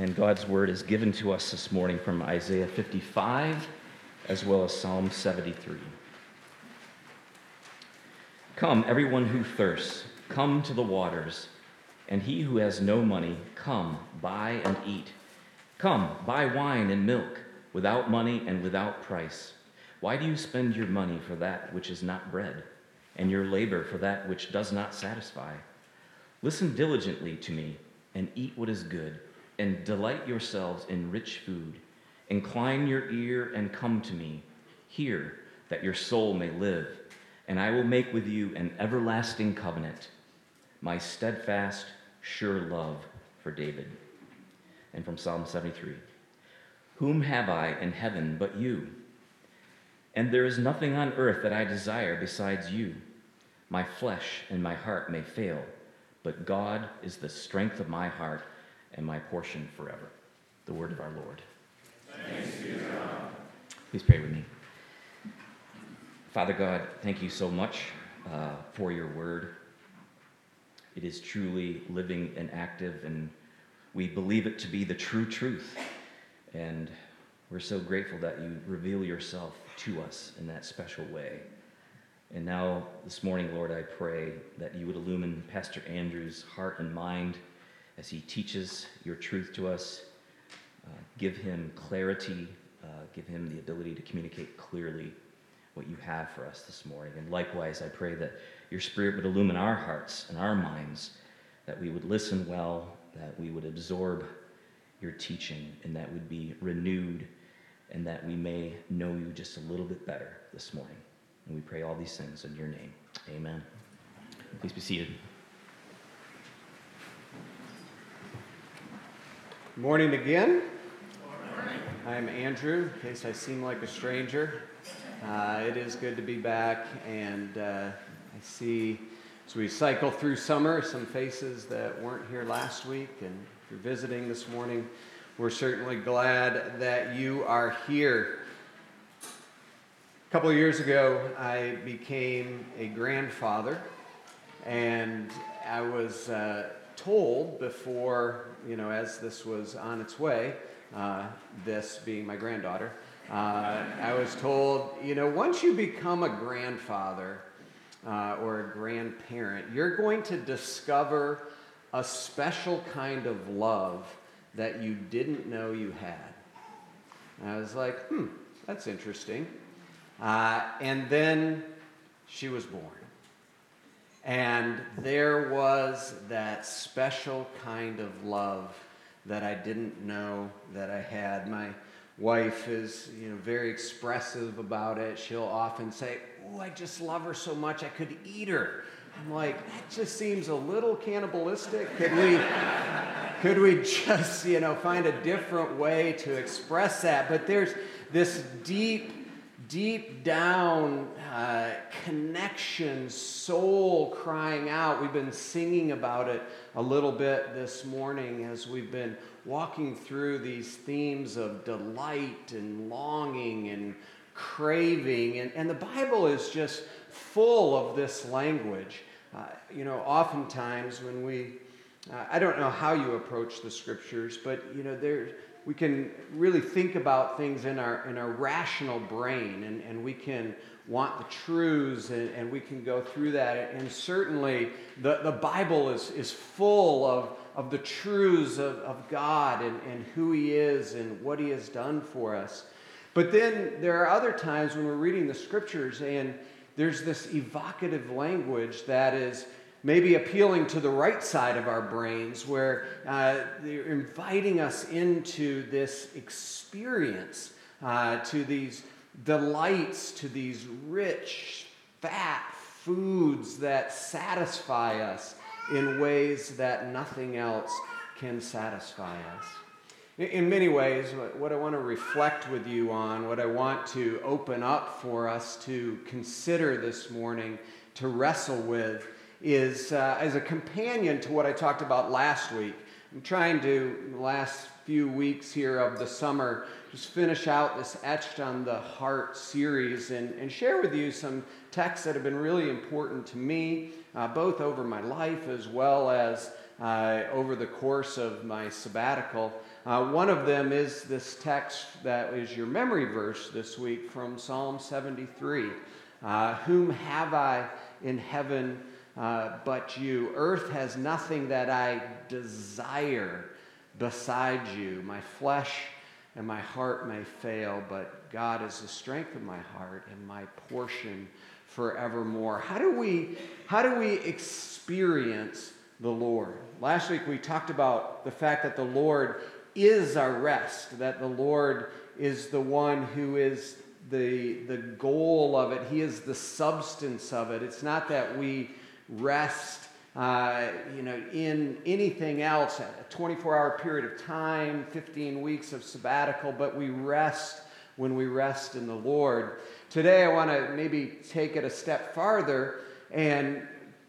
And God's word is given to us this morning from Isaiah 55 as well as Psalm 73. Come, everyone who thirsts, come to the waters, and he who has no money, come, buy and eat. Come, buy wine and milk without money and without price. Why do you spend your money for that which is not bread, and your labor for that which does not satisfy? Listen diligently to me, and eat what is good, and delight yourselves in rich food. Incline your ear and come to me. Hear, that your soul may live, and I will make with you an everlasting covenant, my steadfast, sure love for David. And from Psalm 73 Whom have I in heaven but you? And there is nothing on earth that I desire besides you. My flesh and my heart may fail, but God is the strength of my heart and my portion forever. The word of our Lord. Please pray with me. Father God, thank you so much uh, for your word. It is truly living and active, and we believe it to be the true truth. And we're so grateful that you reveal yourself to us in that special way. And now, this morning, Lord, I pray that you would illumine Pastor Andrew's heart and mind as he teaches your truth to us. Uh, give him clarity, uh, give him the ability to communicate clearly what you have for us this morning. And likewise, I pray that your Spirit would illumine our hearts and our minds, that we would listen well, that we would absorb your teaching, and that we'd be renewed, and that we may know you just a little bit better this morning. And we pray all these things in your name. Amen. Please be seated. Morning again. I'm Andrew, in case I seem like a stranger. Uh, it is good to be back, and uh, I see as we cycle through summer some faces that weren't here last week, and if you're visiting this morning, we're certainly glad that you are here. A couple of years ago, I became a grandfather, and I was uh, told before, you know, as this was on its way, uh, this being my granddaughter, uh, I was told, you know, once you become a grandfather uh, or a grandparent, you're going to discover a special kind of love that you didn't know you had. And I was like, hmm, that's interesting. Uh, and then she was born. And there was that special kind of love that I didn't know that I had. My wife is, you know, very expressive about it. She'll often say, "Oh, I just love her so much I could eat her." I'm like, that just seems a little cannibalistic. Could we, could we just, you know, find a different way to express that? But there's this deep deep down uh, connection, soul crying out. We've been singing about it a little bit this morning as we've been walking through these themes of delight and longing and craving. And, and the Bible is just full of this language. Uh, you know, oftentimes when we, uh, I don't know how you approach the scriptures, but, you know, there's we can really think about things in our, in our rational brain and, and we can want the truths and, and we can go through that. And certainly the, the Bible is, is full of, of the truths of, of God and, and who He is and what He has done for us. But then there are other times when we're reading the scriptures and there's this evocative language that is maybe appealing to the right side of our brains, where uh, they're inviting us into this experience, uh, to these delights, to these rich, fat foods that satisfy us in ways that nothing else can satisfy us. In many ways, what I want to reflect with you on, what I want to open up for us to consider this morning, to wrestle with, is uh, as a companion to what I talked about last week. I'm trying to, in the last few weeks here of the summer, just finish out this Etched on the Heart series and, and share with you some texts that have been really important to me, uh, both over my life as well as uh, over the course of my sabbatical. Uh, one of them is this text that is your memory verse this week from Psalm 73. Uh, Whom have I in heaven uh, but you? Earth has nothing that I desire beside you. My flesh and my heart may fail, but God is the strength of my heart and my portion forevermore. How do we, how do we experience the Lord? Last week we talked about the fact that the Lord is our rest, that the Lord is the one who is the, the goal of it, He is the substance of it. It's not that we rest. Uh, you know, in anything else, a 24 hour period of time, 15 weeks of sabbatical, but we rest when we rest in the Lord. Today, I want to maybe take it a step farther and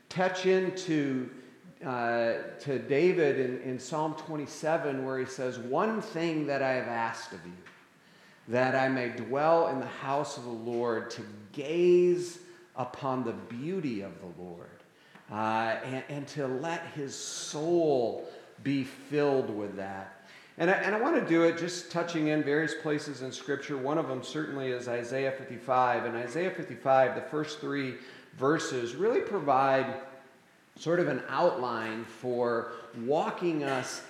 touch into uh, to David in, in Psalm 27, where he says, One thing that I have asked of you, that I may dwell in the house of the Lord, to gaze upon the beauty of the Lord, uh, and, and to let his soul be filled with that. And I, and I want to do it just touching in various places in Scripture. One of them certainly is Isaiah 55. And Isaiah 55, the first three verses, really provide sort of an outline for walking us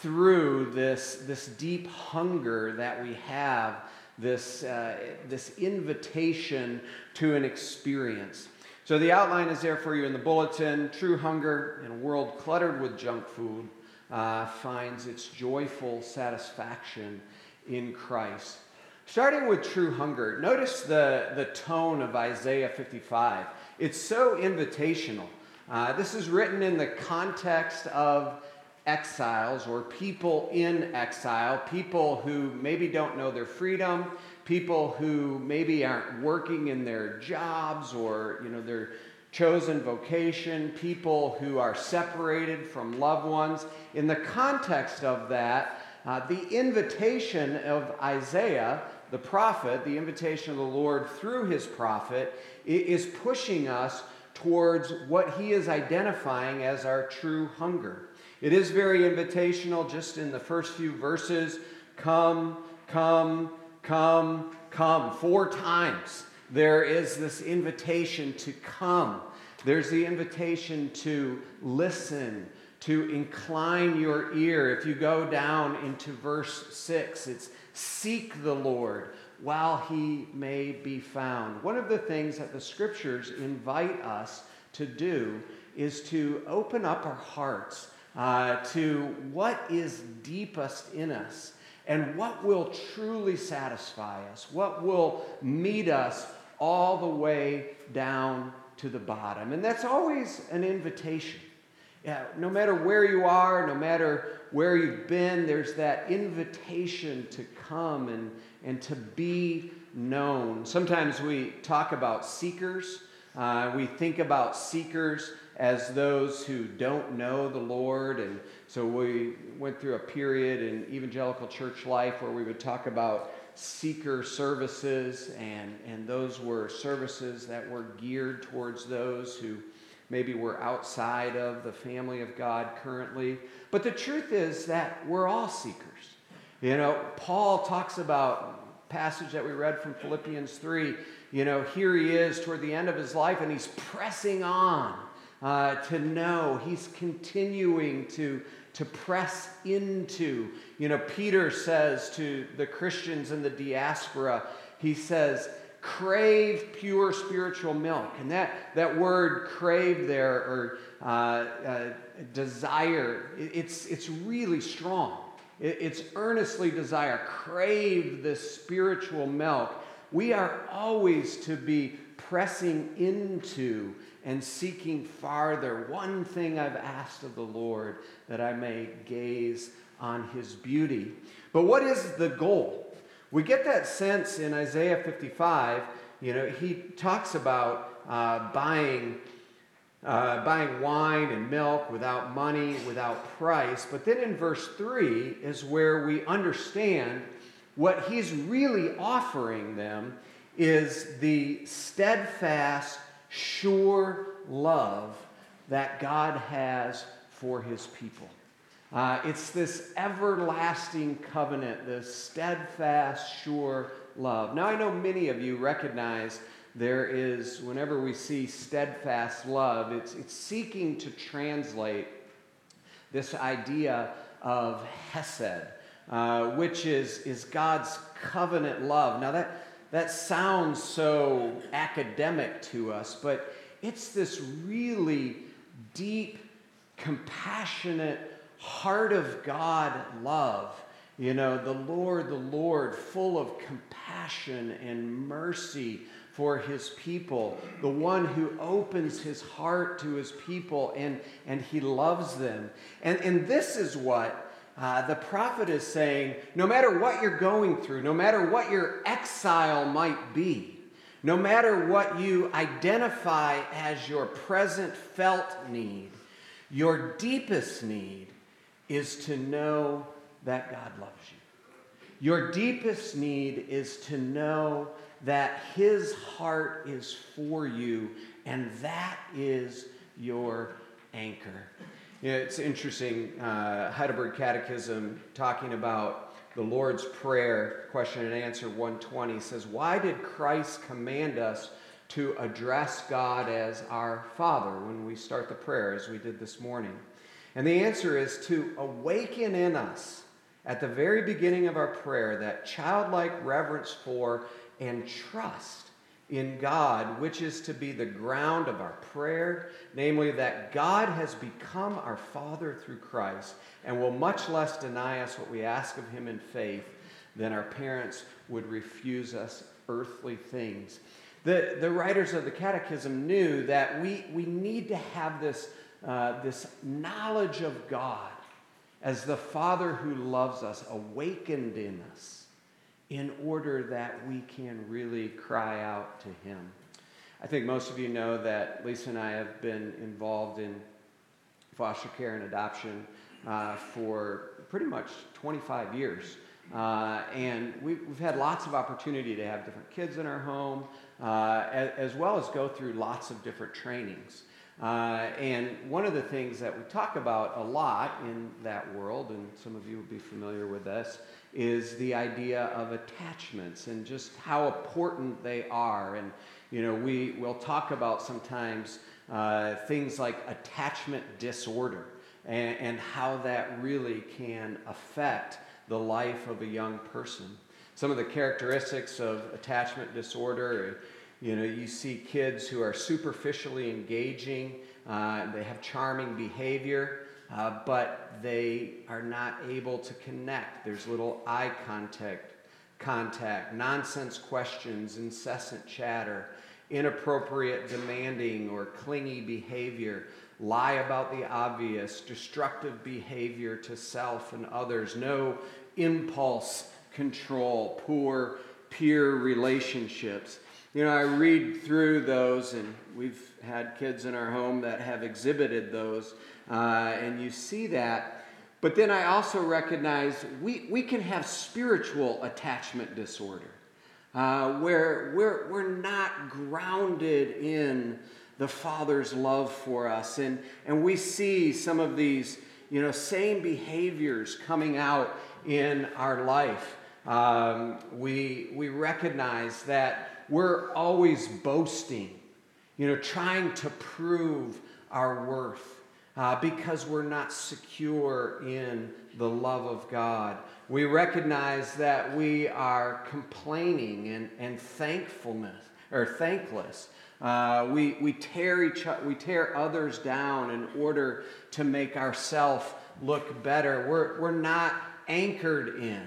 through this, this deep hunger that we have, this, uh, this invitation to an experience. So the outline is there for you in the bulletin. True hunger in a world cluttered with junk food uh, finds its joyful satisfaction in Christ. Starting with true hunger, notice the, the tone of Isaiah 55. It's so invitational. Uh, this is written in the context of exiles or people in exile, people who maybe don't know their freedom, people who maybe aren't working in their jobs or you know their chosen vocation, people who are separated from loved ones. In the context of that, uh, the invitation of Isaiah, the prophet, the invitation of the Lord through his prophet, is pushing us towards what he is identifying as our true hunger. It is very invitational just in the first few verses come, come, come, come. Four times there is this invitation to come. There's the invitation to listen, to incline your ear. If you go down into verse 6, it's seek the Lord while he may be found. One of the things that the scriptures invite us to do is to open up our hearts uh, to what is deepest in us and what will truly satisfy us, what will meet us all the way down to the bottom. And that's always an invitation. Yeah, no matter where you are, no matter where you've been, there's that invitation to come and, and to be known. Sometimes we talk about seekers. Uh, we think about seekers as those who don't know the Lord. And so we went through a period in evangelical church life where we would talk about seeker services, and, and those were services that were geared towards those who maybe were outside of the family of God currently. But the truth is that we're all seekers. You know, Paul talks about passage that we read from Philippians 3. You know, here he is toward the end of his life, and he's pressing on uh, to know. He's continuing to, to press into. You know, Peter says to the Christians in the diaspora, he says, crave pure spiritual milk. And that, that word crave there, or uh, uh, desire, it's, it's really strong. it's earnestly desire. Crave this spiritual milk. We are always to be pressing into and seeking farther. One thing I've asked of the Lord that I may gaze on his beauty. But what is the goal? We get that sense in Isaiah 55. You know, he talks about uh, buying. Uh, buying wine and milk without money, without price. But then in verse 3 is where we understand what he's really offering them is the steadfast sure love that God has for his people. Uh, it's this everlasting covenant, this steadfast, sure love. Now, I know many of you recognize there is, whenever we see steadfast love, it's, it's seeking to translate this idea of Hesed, uh, which is, is God's covenant love. Now, that, that sounds so academic to us, but it's this really deep, compassionate, heart of God love. You know, the Lord, the Lord, full of compassion and mercy for his people, the one who opens his heart to his people and, and he loves them. And, and this is what uh, the prophet is saying no matter what you're going through, no matter what your exile might be, no matter what you identify as your present felt need, your deepest need is to know that God loves you. Your deepest need is to know that His heart is for you, and that is your anchor. Know, it's interesting, uh, Heidelberg Catechism talking about the Lord's Prayer, question and answer 120 says, Why did Christ command us to address God as our Father when we start the prayer, as we did this morning? And the answer is to awaken in us at the very beginning of our prayer that childlike reverence for and trust in God, which is to be the ground of our prayer, namely that God has become our Father through Christ and will much less deny us what we ask of Him in faith than our parents would refuse us earthly things. The, the writers of the Catechism knew that we, we need to have this, uh, this knowledge of God as the Father who loves us awakened in us in order that we can really cry out to Him. I think most of you know that Lisa and I have been involved in foster care and adoption uh, for pretty much 25 years. Uh, and we've, we've, had lots of opportunity to have different kids in our home, uh, as, as, well as go through lots of different trainings. Uh, and one of the things that we talk about a lot in that world, and some of you will be familiar with this, is the idea of attachments and just how important they are. And, you know, we will talk about sometimes uh, things like attachment disorder and, and how that really can affect the life of a young person. Some of the characteristics of attachment disorder, you know, you see kids who are superficially engaging, uh, they have charming behavior, uh, but they are not able to connect. There's little eye contact, contact, nonsense questions, incessant chatter, inappropriate demanding or clingy behavior, lie about the obvious, destructive behavior to self and others, no impulse control, poor peer relationships. You know, I read through those, and we've had kids in our home that have exhibited those uh, and you see that. But then I also recognize we, we can have spiritual attachment disorder uh, where we're, we're not grounded in the Father's love for us. And, and we see some of these you know, same behaviors coming out in our life. Um, we, we recognize that we're always boasting, you know, trying to prove our worth uh, because we're not secure in the love of God. We recognize that we are complaining and, and thankfulness or thankless. Uh, we, we, tear each, we tear others down in order to make ourselves look better. We're, we're not anchored in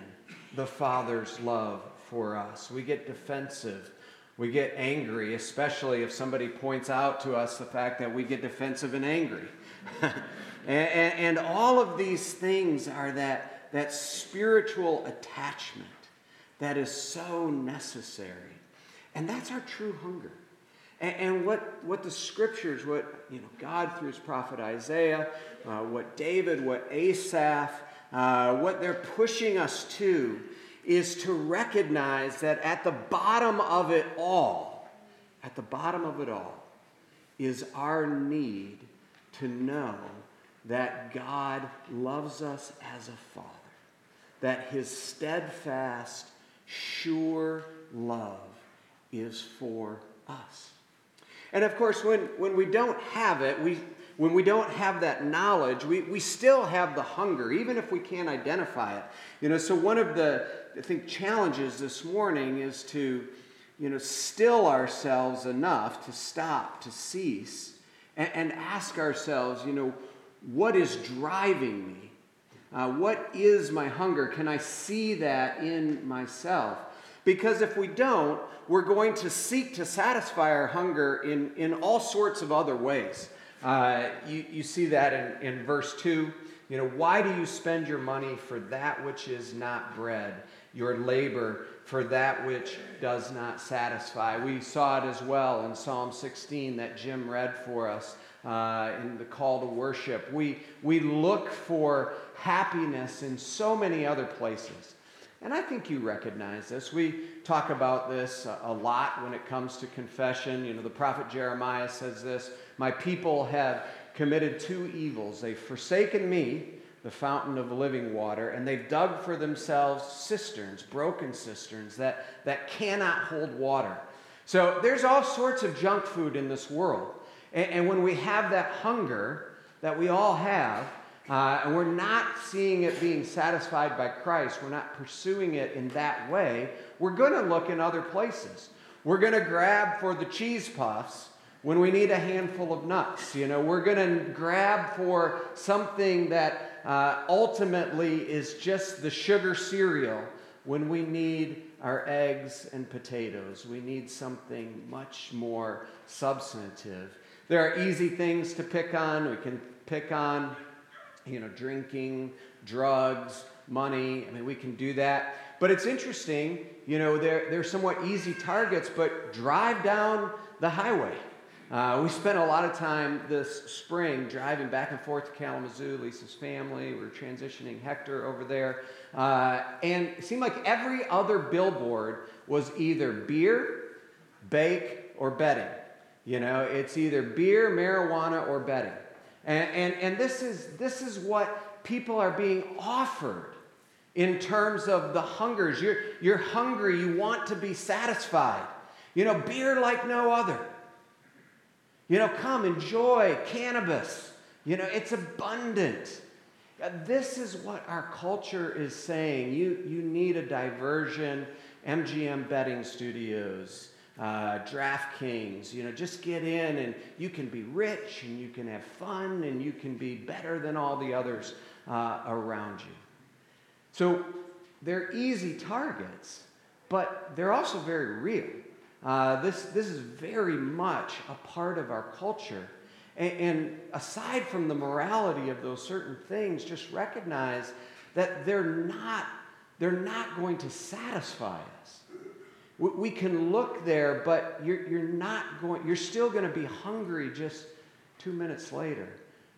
the Father's love for us. We get defensive. We get angry, especially if somebody points out to us the fact that we get defensive and angry. and, and, all of these things are that, that spiritual attachment that is so necessary. And that's our true hunger. And, and what, what the scriptures, what you know, God through his prophet Isaiah, uh, what David, what Asaph, uh, what they're pushing us to is to recognize that at the bottom of it all, at the bottom of it all, is our need to know that God loves us as a father, that his steadfast, sure love is for us. And of course, when, when we don't have it, we, when we don't have that knowledge, we, we still have the hunger, even if we can't identify it. You know, so one of the, I think, challenges this morning is to, you know, still ourselves enough to stop, to cease, and, and ask ourselves, you know, what is driving me? Uh, what is my hunger? Can I see that in myself? Because if we don't, we're going to seek to satisfy our hunger in, in all sorts of other ways. Uh, you, you see that in, in verse 2. You know, why do you spend your money for that which is not bread, your labor for that which does not satisfy? We saw it as well in Psalm 16 that Jim read for us uh, in the call to worship. We, we look for happiness in so many other places. And I think you recognize this. We talk about this a lot when it comes to confession. You know, the prophet Jeremiah says this My people have committed two evils. They've forsaken me, the fountain of living water, and they've dug for themselves cisterns, broken cisterns that, that cannot hold water. So there's all sorts of junk food in this world. And, and when we have that hunger that we all have, uh, and we're not seeing it being satisfied by Christ, we're not pursuing it in that way, we're going to look in other places. We're going to grab for the cheese puffs when we need a handful of nuts. You know, we're going to grab for something that uh, ultimately is just the sugar cereal when we need our eggs and potatoes. We need something much more substantive. There are easy things to pick on. We can pick on you know, drinking, drugs, money. I mean, we can do that. But it's interesting, you know, they're, they're somewhat easy targets, but drive down the highway. Uh, we spent a lot of time this spring driving back and forth to Kalamazoo, Lisa's family. We are transitioning Hector over there. Uh, and it seemed like every other billboard was either beer, bake, or betting. You know, it's either beer, marijuana, or betting. And, and, and this, is, this is what people are being offered in terms of the hungers. You're, you're hungry, you want to be satisfied. You know, beer like no other. You know, come enjoy cannabis. You know, it's abundant. This is what our culture is saying. You, you need a diversion. MGM betting studios, uh, DraftKings. You know, just get in and you can be rich and you can have fun and you can be better than all the others uh, around you. So they're easy targets, but they're also very real. Uh, this, this is very much a part of our culture. And, and aside from the morality of those certain things, just recognize that they're not, they're not going to satisfy us. We can look there, but you're, you're not going, you're still going to be hungry just two minutes later,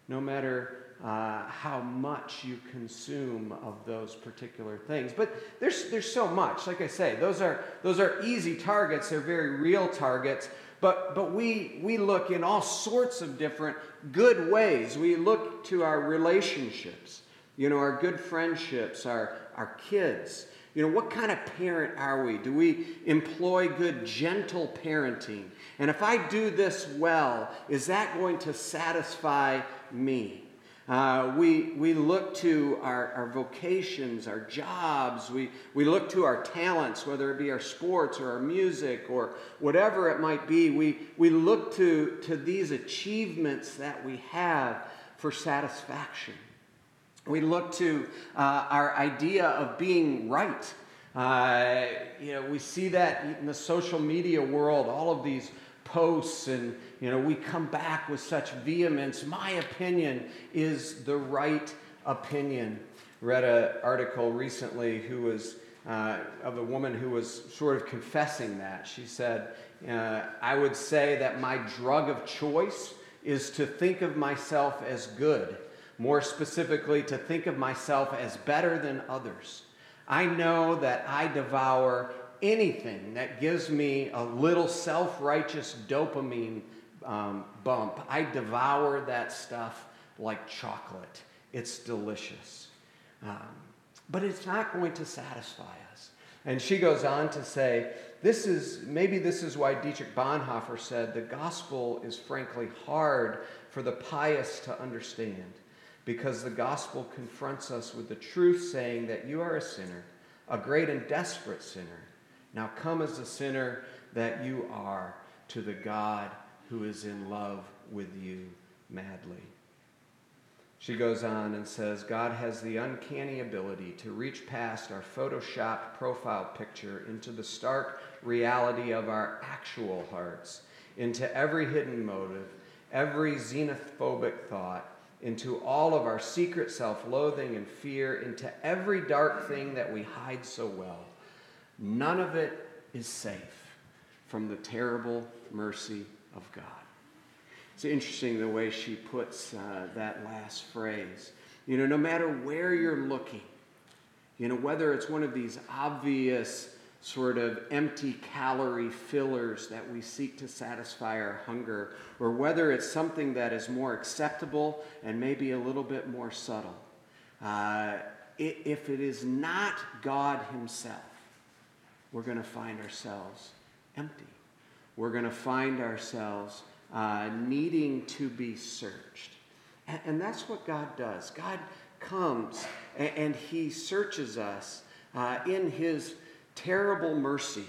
no matter uh, how much you consume of those particular things. But there's, there's so much. Like I say, those are, those are easy targets, they're very real targets. But, but we, we look in all sorts of different good ways. We look to our relationships, you know, our good friendships, our, our kids. You know, what kind of parent are we? Do we employ good, gentle parenting? And if I do this well, is that going to satisfy me? Uh, we, we look to our, our vocations, our jobs, we, we look to our talents, whether it be our sports or our music or whatever it might be. We, we look to, to these achievements that we have for satisfaction. We look to uh, our idea of being right. Uh, you know, we see that in the social media world, all of these posts, and you know, we come back with such vehemence. My opinion is the right opinion. Read an article recently who was uh, of a woman who was sort of confessing that. She said, uh, "I would say that my drug of choice is to think of myself as good." more specifically, to think of myself as better than others. I know that I devour anything that gives me a little self righteous dopamine um, bump. I devour that stuff like chocolate. It's delicious. Um, but it's not going to satisfy us. And she goes on to say, this is maybe this is why Dietrich Bonhoeffer said the gospel is frankly hard for the pious to understand because the gospel confronts us with the truth saying that you are a sinner, a great and desperate sinner. Now come as a sinner that you are to the God who is in love with you madly. She goes on and says, God has the uncanny ability to reach past our photoshopped profile picture into the stark reality of our actual hearts, into every hidden motive, every xenophobic thought, into all of our secret self loathing and fear, into every dark thing that we hide so well. None of it is safe from the terrible mercy of God. It's interesting the way she puts uh, that last phrase. You know, no matter where you're looking, you know, whether it's one of these obvious sort of empty calorie fillers that we seek to satisfy our hunger, or whether it's something that is more acceptable and maybe a little bit more subtle. Uh, if it is not God Himself, we're going to find ourselves empty. We're going to find ourselves uh, needing to be searched. And, and, that's what God does. God comes and, and He searches us uh, in His terrible mercy,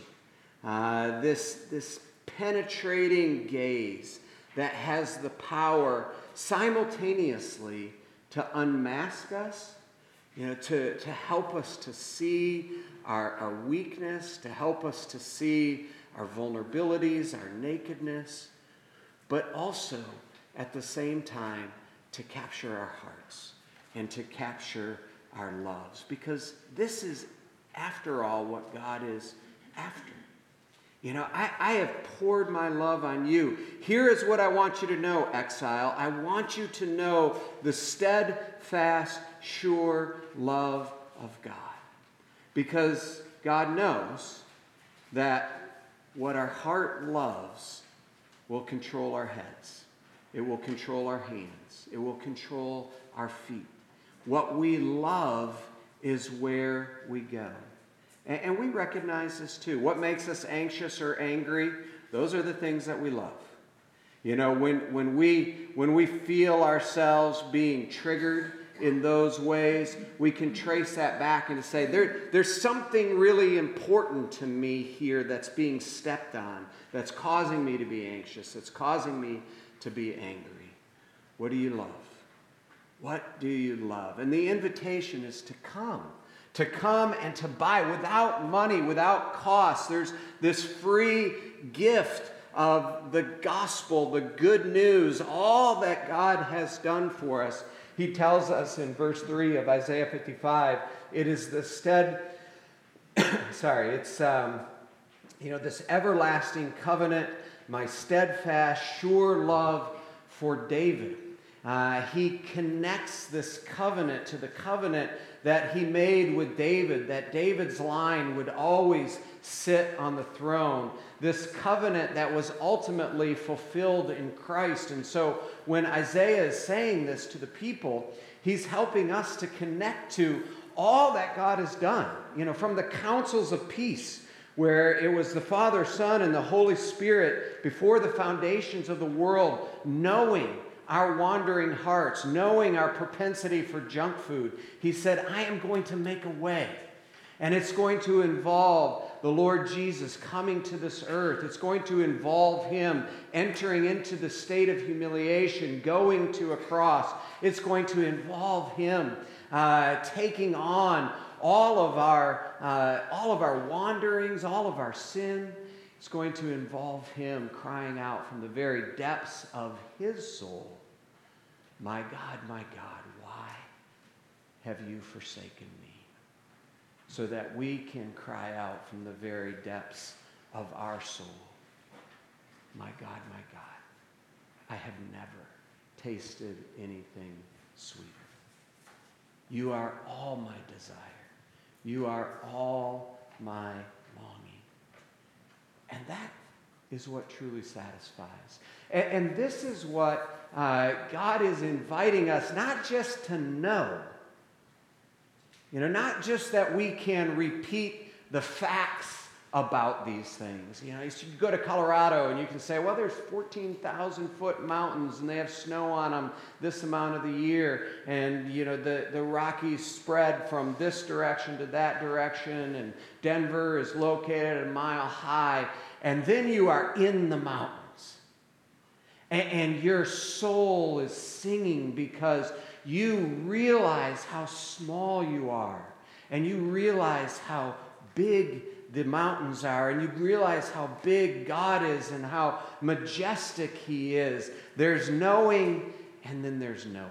uh, this, this penetrating gaze that has the power simultaneously to unmask us, you know, to, to help us to see our, our weakness, to help us to see our vulnerabilities, our nakedness, but also at the same time to capture our hearts and to capture our loves. Because this is, after all, what God is after. You know, I, I have poured my love on you. Here is what I want you to know, exile. I want you to know the steadfast, sure love of God. Because God knows that what our heart loves will control our heads, it will control our hands, it will control our feet. What we love is where we go. And, we recognize this too. What makes us anxious or angry? Those are the things that we love. You know, when, when, we, when we feel ourselves being triggered in those ways, we can trace that back and say, there, there's something really important to me here that's being stepped on, that's causing me to be anxious, that's causing me to be angry. What do you love? What do you love? And the invitation is to come to come and to buy without money, without cost. There's this free gift of the gospel, the good news, all that God has done for us. He tells us in verse 3 of Isaiah 55 it is the stead, sorry, it's, um, you know, this everlasting covenant, my steadfast, sure love for David. Uh, he connects this covenant to the covenant that he made with David, that David's line would always sit on the throne. This covenant that was ultimately fulfilled in Christ. And so when Isaiah is saying this to the people, he's helping us to connect to all that God has done, you know, from the councils of peace where it was the Father, Son, and the Holy Spirit before the foundations of the world, knowing our wandering hearts, knowing our propensity for junk food, he said, I am going to make a way. And it's going to involve the Lord Jesus coming to this earth. It's going to involve him entering into the state of humiliation, going to a cross. It's going to involve him uh, taking on all of our uh, all of our wanderings, all of our sin. It's going to involve him crying out from the very depths of his soul my God, my God, why have you forsaken me? So that we can cry out from the very depths of our soul, My God, my God, I have never tasted anything sweeter. You are all my desire. You are all my longing. And that, is what truly satisfies. And, and this is what uh, God is inviting us not just to know, you know, not just that we can repeat the facts about these things. You know, you go to Colorado and you can say, well, there's 14,000 foot mountains and they have snow on them this amount of the year. And, you know, the, the Rockies spread from this direction to that direction. And Denver is located a mile high. And then you are in the mountains. And, and your soul is singing because you realize how small you are. And you realize how big the mountains are, and you realize how big God is and how majestic He is. There's knowing, and then there's knowing.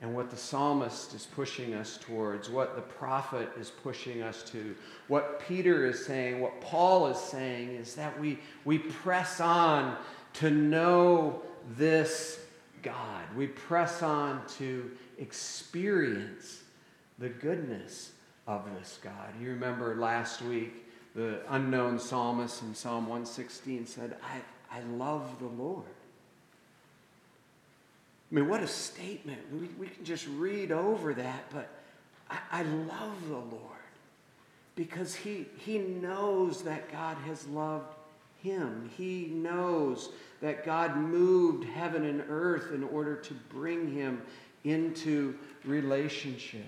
And what the psalmist is pushing us towards, what the prophet is pushing us to, what Peter is saying, what Paul is saying, is that we, we press on to know this God. We press on to experience the goodness of this God. You remember last week, the unknown psalmist in Psalm 116 said, I, I love the Lord. I mean, what a statement. We, we can just read over that, but I, I love the Lord because he, he knows that God has loved him. He knows that God moved heaven and earth in order to bring him into relationship.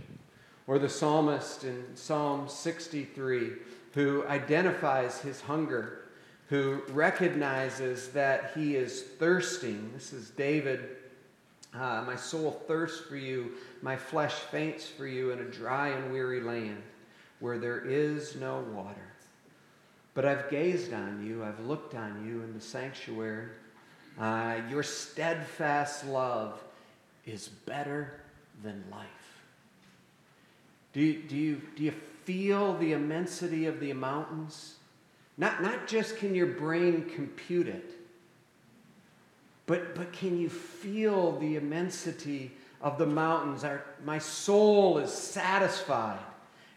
Or the psalmist in Psalm 63 who identifies his hunger, who recognizes that he is thirsting. This is David. Uh, my soul thirsts for you, my flesh faints for you in a dry and weary land where there is no water. But I've gazed on you, I've looked on you in the sanctuary. Uh, your steadfast love is better than life. Do you, do you, do you feel the immensity of the mountains? Not, not just can your brain compute it, but, but can you feel the immensity of the mountains? Our, my soul is satisfied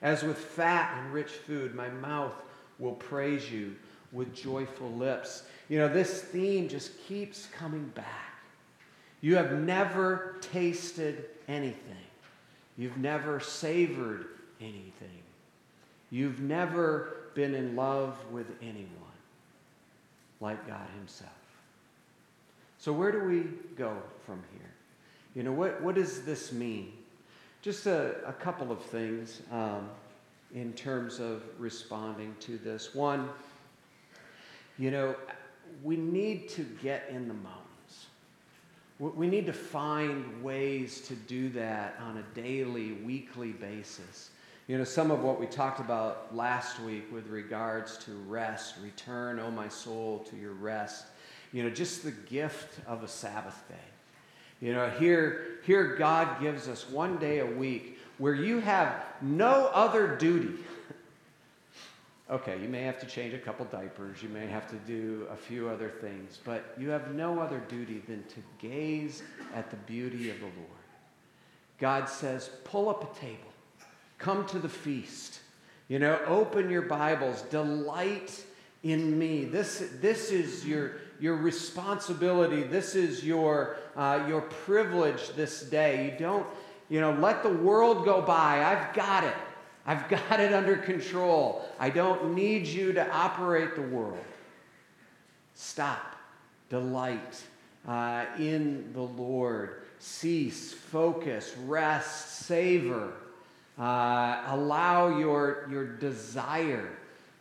as with fat and rich food. My mouth will praise you with joyful lips. You know, this theme just keeps coming back. You have never tasted anything You've never savored anything. You've never been in love with anyone like God Himself. So, where do we go from here? You know, what, what does this mean? Just a, a couple of things um, in terms of responding to this. One, you know, we need to get in the mountains. We need to find ways to do that on a daily, weekly basis. You know, some of what we talked about last week with regards to rest, return, oh my soul, to your rest. You know, just the gift of a Sabbath day. You know, here, here God gives us one day a week where you have no other duty Okay, you may have to change a couple diapers, you may have to do a few other things, but you have no other duty than to gaze at the beauty of the Lord. God says, pull up a table, come to the feast. You know, open your Bibles, delight in me. This, this is your, your responsibility. This is your, uh, your privilege this day. You don't, you know, let the world go by. I've got it. I've got it under control. I don't need you to operate the world. Stop. Delight uh, in the Lord. Cease, focus, rest, savor. Uh, allow your, your desire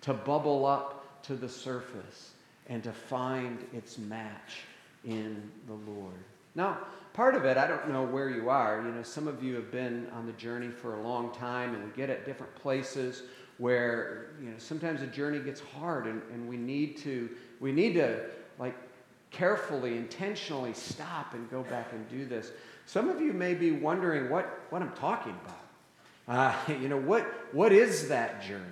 to bubble up to the surface and to find its match in the Lord. Now, part of it, I don't know where you are. You know, some of you have been on the journey for a long time, and we get at different places where, you know, sometimes the journey gets hard, and, and we need to, we need to, like, carefully, intentionally stop and go back and do this. Some of you may be wondering what, what I'm talking about. Uh, you know, what, what is that journey?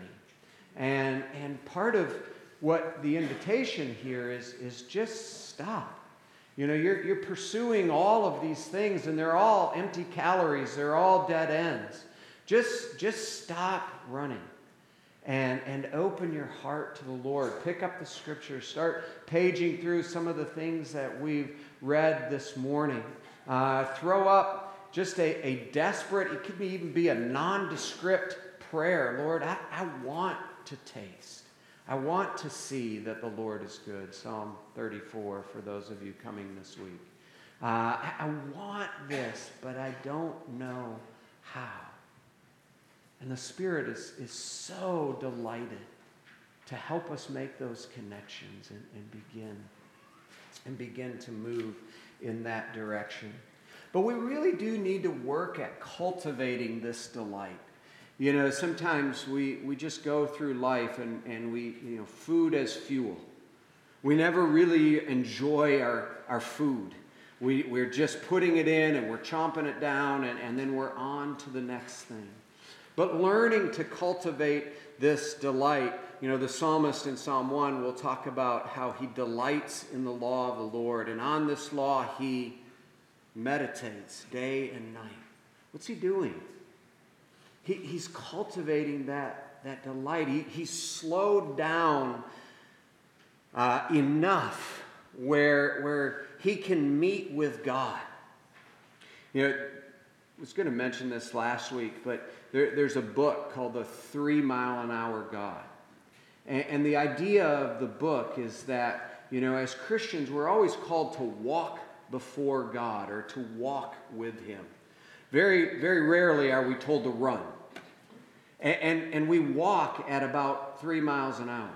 And, and part of what the invitation here is, is just stop you know, you're, you're pursuing all of these things, and they're all empty calories, they're all dead ends. Just, just stop running and, and open your heart to the Lord. Pick up the scriptures. Start paging through some of the things that we've read this morning. Uh, throw up just a, a desperate, it could even be a nondescript prayer. Lord, I, I want to taste. I want to see that the Lord is good. Psalm 34 for those of you coming this week. Uh, I, I want this, but I don't know how. And the Spirit is, is so delighted to help us make those connections and, and begin and begin to move in that direction. But we really do need to work at cultivating this delight. You know, sometimes we, we just go through life and, and we, you know, food as fuel. We never really enjoy our, our food. We, we're just putting it in and we're chomping it down and, and then we're on to the next thing. But learning to cultivate this delight, you know, the psalmist in Psalm 1 will talk about how he delights in the law of the Lord. And on this law, he meditates day and night. What's he doing? He, he's cultivating that, that delight. He, he's slowed down uh, enough where, where he can meet with God. You know, I was going to mention this last week, but there, there's a book called The Three Mile an Hour God. And, and the idea of the book is that, you know, as Christians, we're always called to walk before God or to walk with Him. Very, very rarely are we told to run. And, and, and we walk at about three miles an hour.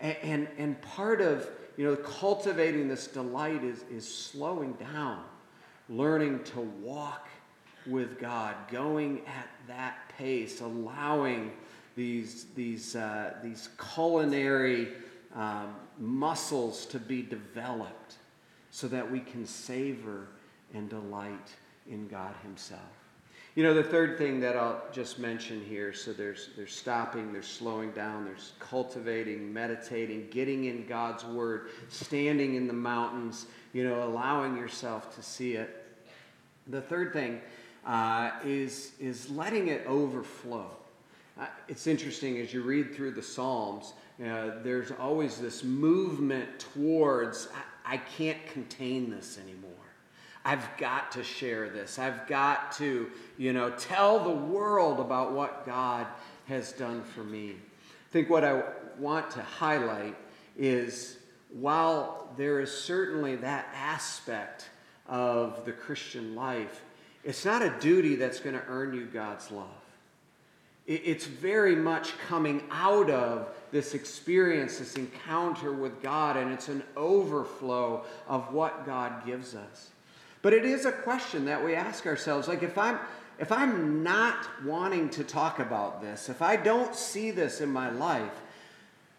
And, and, and part of you know, cultivating this delight is, is slowing down, learning to walk with God, going at that pace, allowing these, these, uh, these culinary um, muscles to be developed so that we can savor and delight in God Himself. You know, the third thing that I'll just mention here so there's, there's stopping, there's slowing down, there's cultivating, meditating, getting in God's Word, standing in the mountains, you know, allowing yourself to see it. The third thing uh, is, is letting it overflow. Uh, it's interesting as you read through the Psalms, uh, there's always this movement towards, I, I can't contain this anymore. I've got to share this. I've got to, you know, tell the world about what God has done for me. I think what I want to highlight is while there is certainly that aspect of the Christian life, it's not a duty that's going to earn you God's love. It's very much coming out of this experience, this encounter with God, and it's an overflow of what God gives us. But it is a question that we ask ourselves like, if I'm, if I'm not wanting to talk about this, if I don't see this in my life,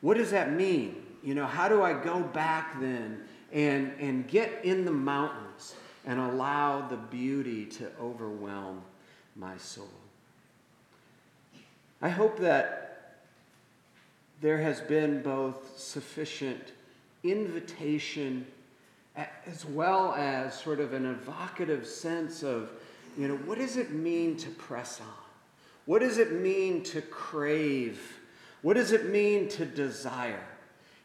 what does that mean? You know, how do I go back then and, and get in the mountains and allow the beauty to overwhelm my soul? I hope that there has been both sufficient invitation as well as sort of an evocative sense of, you know, what does it mean to press on? What does it mean to crave? What does it mean to desire?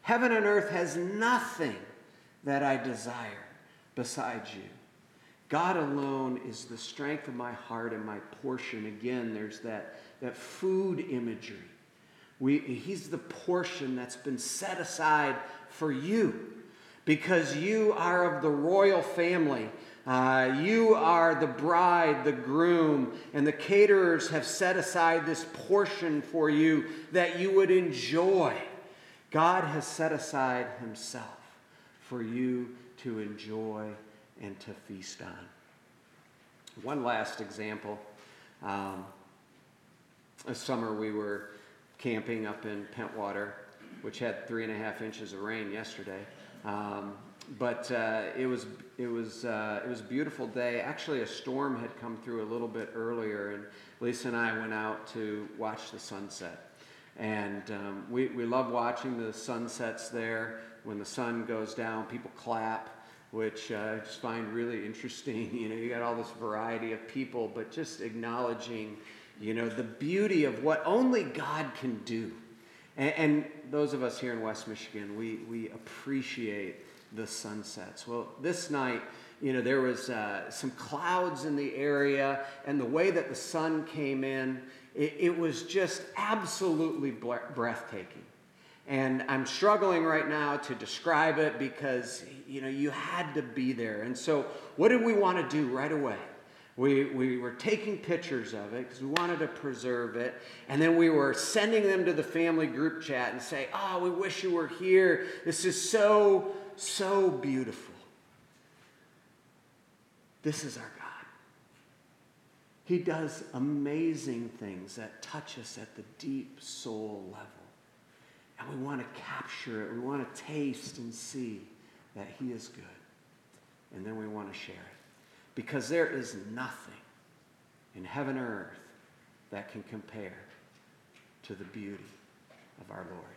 Heaven and earth has nothing that I desire besides you. God alone is the strength of my heart and my portion. Again, there's that, that food imagery. We, he's the portion that's been set aside for you because you are of the royal family. Uh, you are the bride, the groom, and the caterers have set aside this portion for you that you would enjoy. God has set aside Himself for you to enjoy and to feast on. One last example. Um, this summer we were camping up in Pentwater, which had three and a half inches of rain yesterday. Um, but uh, it was it was uh, it was a beautiful day. Actually, a storm had come through a little bit earlier, and Lisa and I went out to watch the sunset. And um, we we love watching the sunsets there. When the sun goes down, people clap, which uh, I just find really interesting. You know, you got all this variety of people, but just acknowledging, You know, the beauty of what only God can do. And, and those of us here in West Michigan, we, we appreciate the sunsets. Well, this night, you know, there was uh, some clouds in the area, and the way that the sun came in, it, it was just absolutely breathtaking. And I'm struggling right now to describe it because, you know, you had to be there. And so, what did we want to do right away? We, we were taking pictures of it because we wanted to preserve it. And then we were sending them to the family group chat and say, Oh, we wish you were here. This is so, so beautiful. This is our God. He does amazing things that touch us at the deep soul level. And we want to capture it. We want to taste and see that He is good. And then we want to share it. Because there is nothing in heaven or earth that can compare to the beauty of our Lord.